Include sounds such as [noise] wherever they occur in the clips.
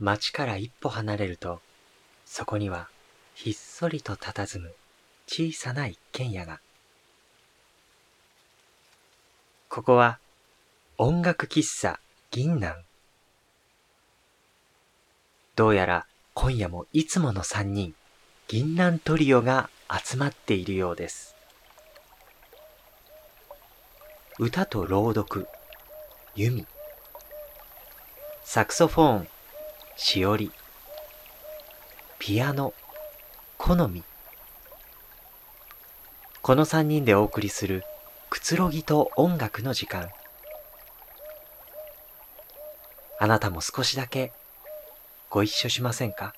町から一歩離れると、そこにはひっそりと佇む小さな一軒家が。ここは音楽喫茶銀南。どうやら今夜もいつもの三人、銀南トリオが集まっているようです。歌と朗読、弓。サクソフォーン、しおり。ピアノ、好み。この三人でお送りするくつろぎと音楽の時間。あなたも少しだけご一緒しませんか？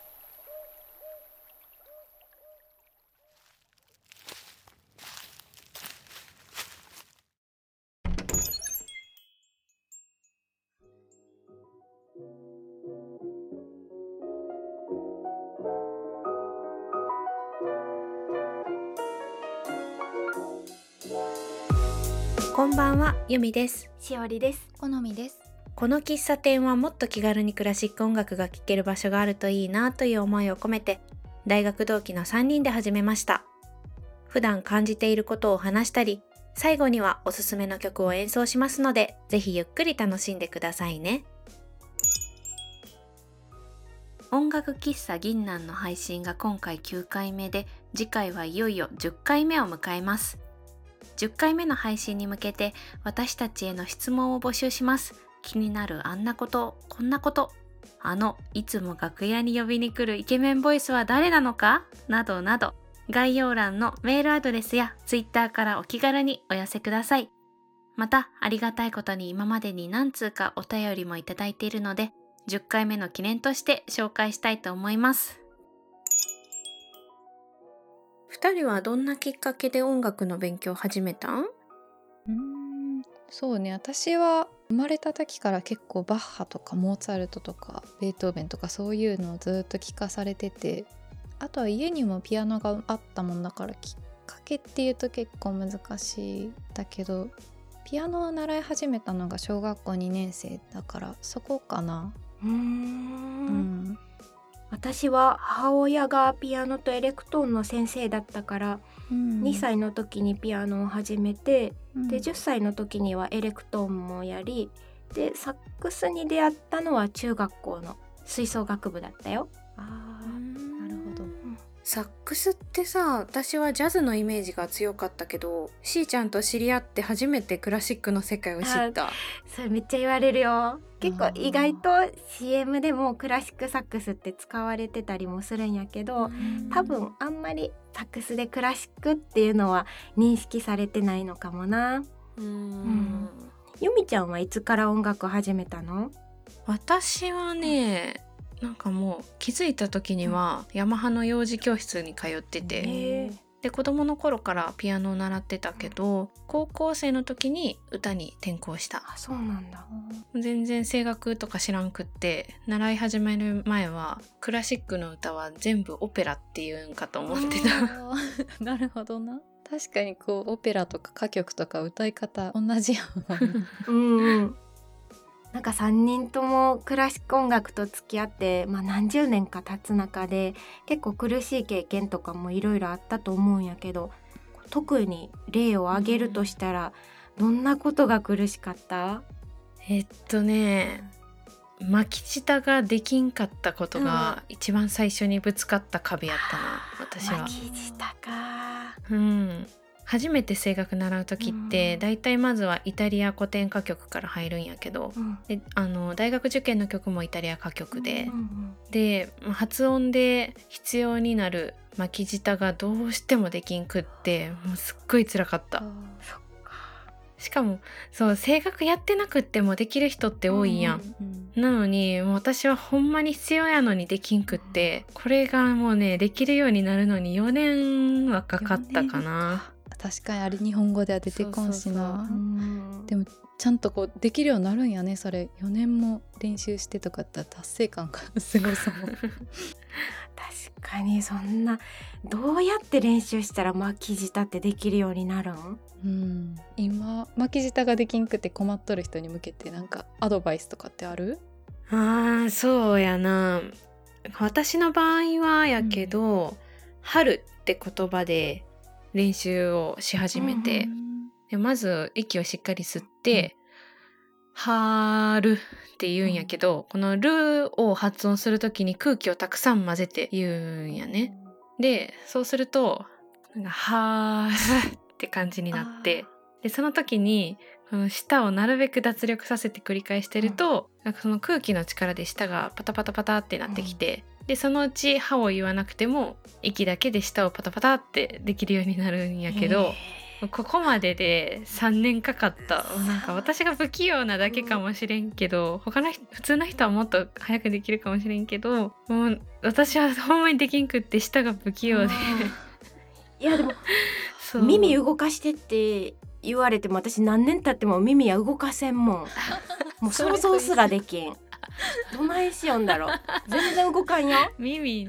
ゆみです。しおりです。好みです。この喫茶店はもっと気軽にクラシック音楽が聴ける場所があるといいなという思いを込めて、大学同期の3人で始めました。普段感じていることを話したり、最後にはおすすめの曲を演奏しますので、ぜひゆっくり楽しんでくださいね。音楽喫茶銀南の配信が今回9回目で、次回はいよいよ10回目を迎えます。10回目の配信に向けて私たちへの質問を募集します。気になるあんなこと、こんなこと、あの、いつも楽屋に呼びに来るイケメンボイスは誰なのか？などなど、概要欄のメールアドレスや Twitter からお気軽にお寄せください。また、ありがたいことに今までに何通かお便りもいただいているので、10回目の記念として紹介したいと思います。2人はどんなきっかけで音楽の勉強を始めたん？うんそうね。私は生まれた時から結構バッハとかモーツァルトとかベートーベンとかそういうのをずっと聞かされててあとは家にもピアノがあったもんだからきっかけっていうと結構難しいだけどピアノを習い始めたのが小学校2年生だからそこかな。うん私は母親がピアノとエレクトーンの先生だったから、うん、2歳の時にピアノを始めて、うん、で10歳の時にはエレクトーンもやりでサックスに出会ったのは中学校の吹奏楽部だったよ。あサックスってさ私はジャズのイメージが強かったけどしーちゃんと知り合って初めてクラシックの世界を知った。それめっちゃ言われるよ。結構意外と CM でもクラシックサックスって使われてたりもするんやけど多分あんまりサックスでクラシックっていうのは認識されてないのかもな。うん、ゆみちゃんはいつから音楽始めたの？私はね、なんかもう気づいた時にはヤマハの幼児教室に通ってて、で子供の頃からピアノを習ってたけど高校生の時に歌に転校した。あそうなんだ。全然声楽とか知らんくって習い始める前はクラシックの歌は全部オペラっていうんかと思ってた。[laughs] なるほどな。確かにこうオペラとか歌曲とか歌い方同じやん。うん、うんなんか3人ともクラシック音楽と付き合って、まあ、何十年か経つ中で結構苦しい経験とかもいろいろあったと思うんやけど特に例を挙げるとしたら、どんなことが苦しかった？えっとね巻き舌ができんかったことが一番最初にぶつかった壁やったな、うん、私は。巻き舌か。うん初めて声楽習う時って大体まずはイタリア古典歌曲から入るんやけど、うん、であの大学受験の曲もイタリア歌曲で、うんうん、で発音で必要になる巻き舌がどうしてもできんくってもうすっごい辛かった。しかもそう声楽やってなくってもできる人って多いやん。うんうん、なのにもう私はほんまに必要やのにできんくってこれがもうねできるようになるのに4年はかかったかな。確かにあれ日本語では出てこんしな。でもちゃんとこうできるようになるんやねそれ。4年も練習してとかって達成感がすごそう [laughs] 確かにそんなどうやって練習したら巻き舌ってできるようになるん？うん。今巻き舌ができんくて困っとる人に向けてなんかアドバイスとかってある？あーそうやな。私の場合はやけど、春って言葉で練習をし始めて、でまず息をしっかり吸って「はる」って言うんやけど、この「る」を発音する時に空気をたくさん混ぜて言うんやね。でそうするとなんか「はー」って感じになってでその時にこの舌をなるべく脱力させて繰り返してると、なんかその空気の力で舌がパタパタパタってなってきて、でそのうち歯を言わなくても息だけで舌をパタパタってできるようになるんやけど。ここまでで3年かかった。なんか私が不器用なだけかもしれんけど他の人普通の人はもっと早くできるかもしれんけどもう私はほんまにできんくって舌が不器用で。いやでも [laughs] 耳動かしてって言われても私何年経っても耳は動かせんもん。[laughs] もう想像すらできんどないしよんだろう？全然動かんよ。耳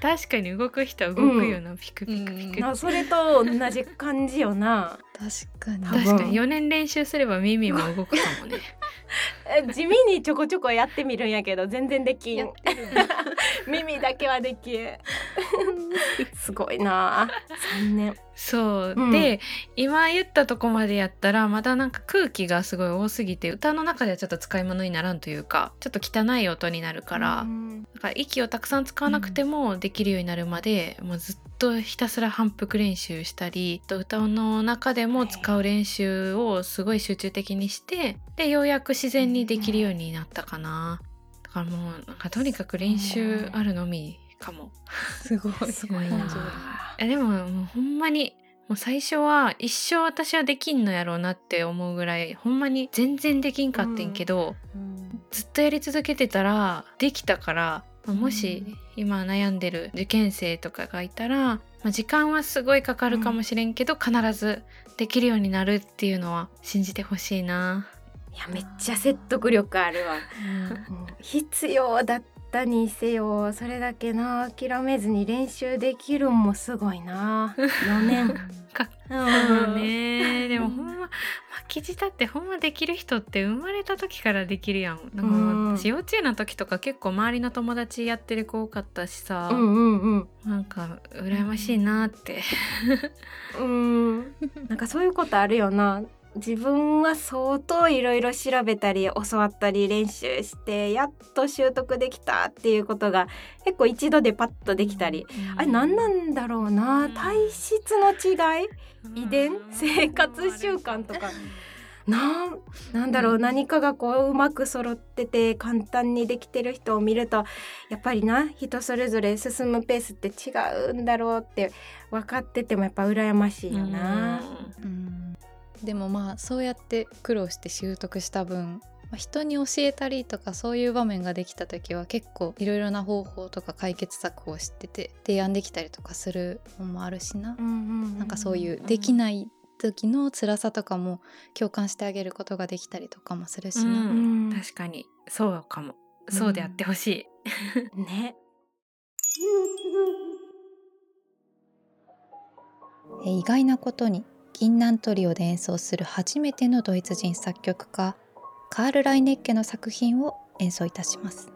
確かに動く人は動くよな、ピクピクピクって、なそれと同じ感じよな。確かに。確かに。4年練習すれば耳も動くかもね。え地味にちょこちょこやってみるんやけど全然できん。[laughs] 耳だけはできん。すごいな。3年。そう、うん。で今言ったとこまでやったらまだなんか空気がすごい多すぎて歌の中ではちょっと使い物にならんというかちょっと汚い音になるから、うんだから息をたくさん使わなくてもできるようになるまで、もうずっとひたすら反復練習したりと歌の中でも使う練習をすごい集中的にしてでようやく自然にできるようになったかな。だからもうなんかとにかく練習あるのみかも。すごいすごいなでももうほんまにもう最初は一生私はできんのやろうなって思うぐらいほんまに全然できんかってんけど、ずっとやり続けてたらできたからまあもし今悩んでる受験生とかがいたら、まあ、時間はすごいかかるかもしれんけど、必ずできるようになるっていうのは信じてほしいな。いやめっちゃ説得力あるわ。うん。必要だったにせよそれだけな諦めずに練習できるんもすごいな。4年。[laughs] かうん。ねでもほんま巻き舌ってほんまできる人って生まれた時からできるやん。なんかうん。私幼稚園の時とか結構周りの友達やってる子多かったしさ、うんうんうん。なんか羨ましいなって。うん。なんかそういうことあるよな自分は相当いろいろ調べたり教わったり練習してやっと習得できたっていうことが結構一度でパッとできたり、あれ何なんだろうな。体質の違い？遺伝？生活習慣とか。なん。なんだろう。何かがこううまく揃ってて簡単にできてる人を見るとやっぱりな人それぞれ進むペースって違うんだろうって分かっててもやっぱ羨ましいよな。うんでもまあそうやって苦労して習得した分まあ人に教えたりとかそういう場面ができた時は結構いろいろな方法とか解決策を知ってて提案できたりとかするのもあるしな、なんかそういうできいない時の辛さとかも共感してあげることができたりとかもするしな、うんうん。確かに。そうかも。そうであってほしい、ね。[laughs] え意外なことに銀杏トリオで演奏する初めてのドイツ人作曲家カール・ライネッケの作品を演奏いたします。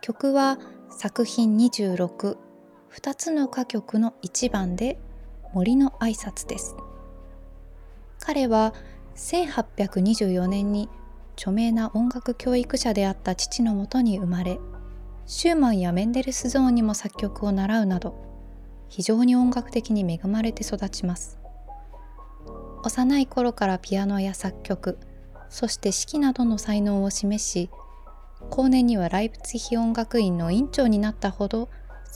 曲は作品26 2つの歌曲の1番で森の挨拶です。彼は1824年に著名な音楽教育者であった父のもとに生まれシューマンやメンデルスゾーンにも作曲を習うなど非常に音楽的に恵まれて育ちます。幼い頃からピアノや作曲そして指揮などの才能を示し後年にはライプツィヒ音楽院の院長になったほど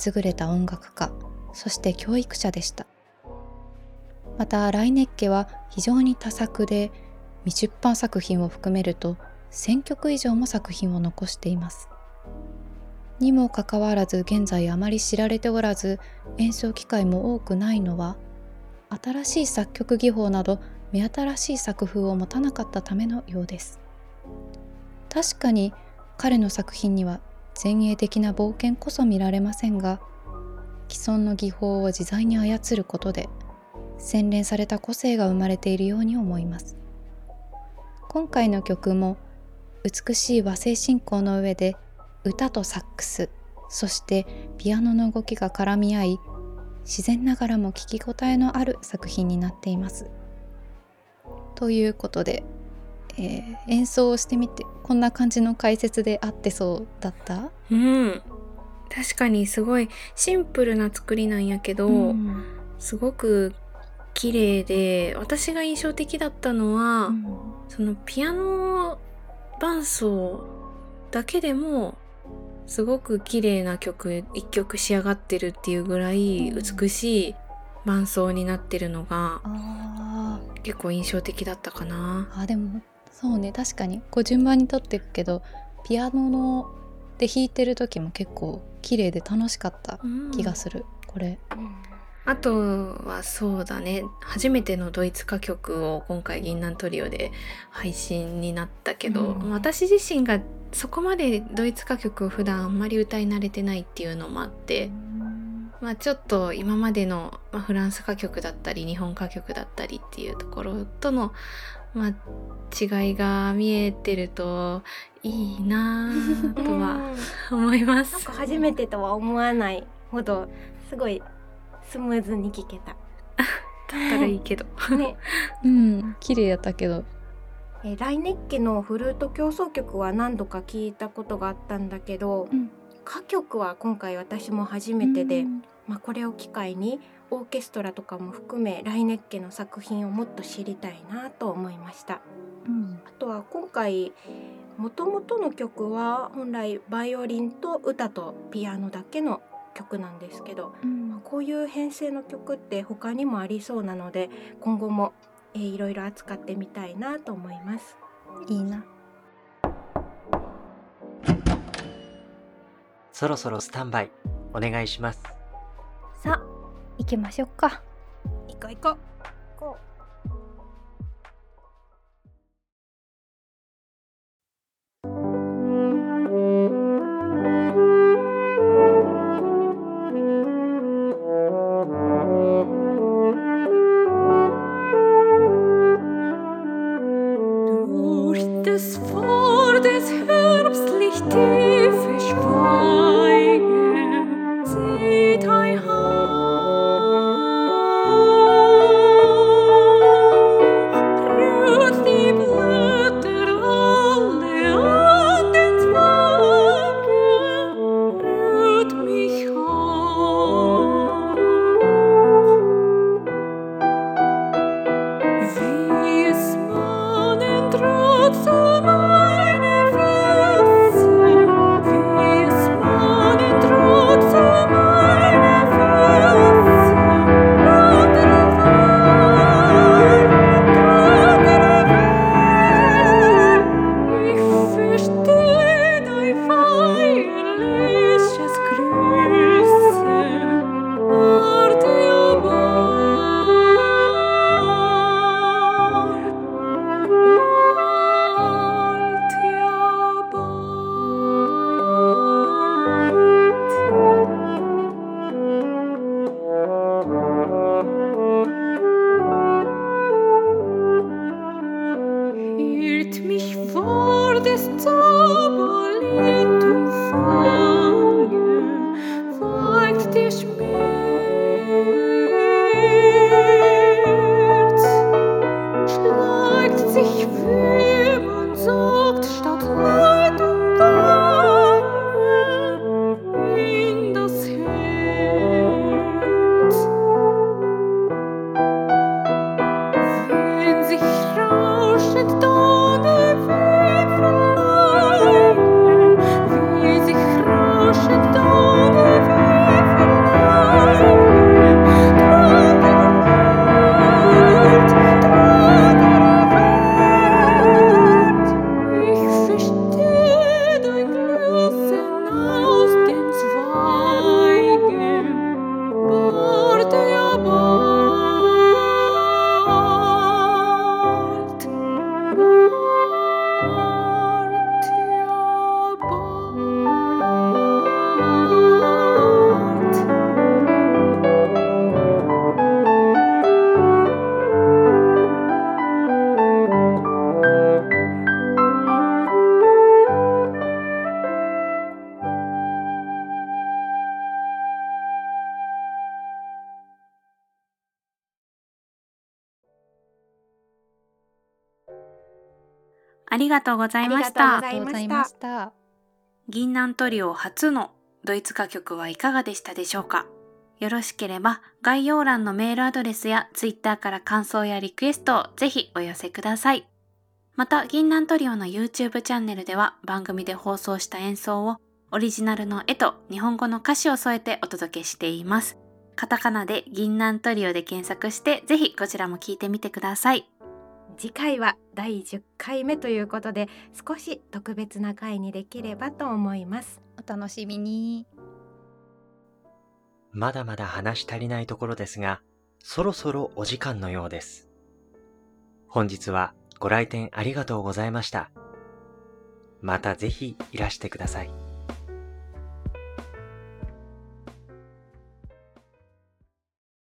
優れた音楽家そして教育者でした。またライネッケは非常に多作で未出版作品を含めると1000曲以上も作品を残しています。にもかかわらず現在あまり知られておらず演奏機会も多くないのは新しい作曲技法など目新しい作風を持たなかったためのようです。確かに彼の作品には前衛的な冒険こそ見られませんが既存の技法を自在に操ることで洗練された個性が生まれているように思います。今回の曲も美しい和製進行の上で歌とサックスそしてピアノの動きが絡み合い自然ながらも聞き応えのある作品になっています。ということで、えー演奏をしてみてこんな感じの解説であってそうだった？うん。確かにすごいシンプルな作りなんやけど、うん。すごく綺麗で私が印象的だったのは、そのピアノ伴奏だけでもすごく綺麗な曲一曲仕上がってるっていうぐらい美しい伴奏になってるのがあ結構印象的だったかな。ーあでもそうね。確かに。こう順番にとっていくけどピアノので弾いてる時も結構綺麗で楽しかった気がする、これ。あとはそうだね。初めてのドイツ歌曲を今回銀杏トリオで配信になったけど、うん。私自身がそこまでドイツ歌曲を普段あんまり歌い慣れてないっていうのもあって、まあ、ちょっと今までの、まあ、フランス歌曲だったり日本歌曲だったりっていうところとの、まあ、違いが見えてるといいなぁとは思います。なん。か初めてとは思わないほどすごいスムーズに聴けた。[laughs] だったらいいけど。ね、[laughs] うん綺麗やったけどえーライネッケのフルート協奏曲は何度か聞いたことがあったんだけど、うん歌曲は今回私も初めてで、うんまあ、これを機会にオーケストラとかも含めライネッケの作品をもっと知りたいなと思いました。うんあとは今回元々の曲は本来バイオリンと歌とピアノだけの曲なんですけどうん。こういう編成の曲って他にもありそうなので今後も、えーいろいろ扱ってみたいなと思います。いいな。そろそろスタンバイお願いします。さあ行きましょうか。行こう行こう。こうありがとうございましあたりありがとうございました。銀杏トリオ初のドイツ歌曲はいかがでしたでしょうか？よろしければ概要欄のメールアドレスやツイッターから感想やリクエストをぜひお寄せください。また、銀杏トリオの YouTube チャンネルでは番組で放送した演奏をオリジナルの絵と日本語の歌詞を添えてお届けしています。カタカナで銀杏トリオで検索してぜひこちらも聞いてみてください。次回は第10回目ということで少し特別な回にできればと思いますお楽しみに。まだまだ話し足りないところですが、そろそろお時間のようです。本日はご来店ありがとうございました。またぜひいらしてください。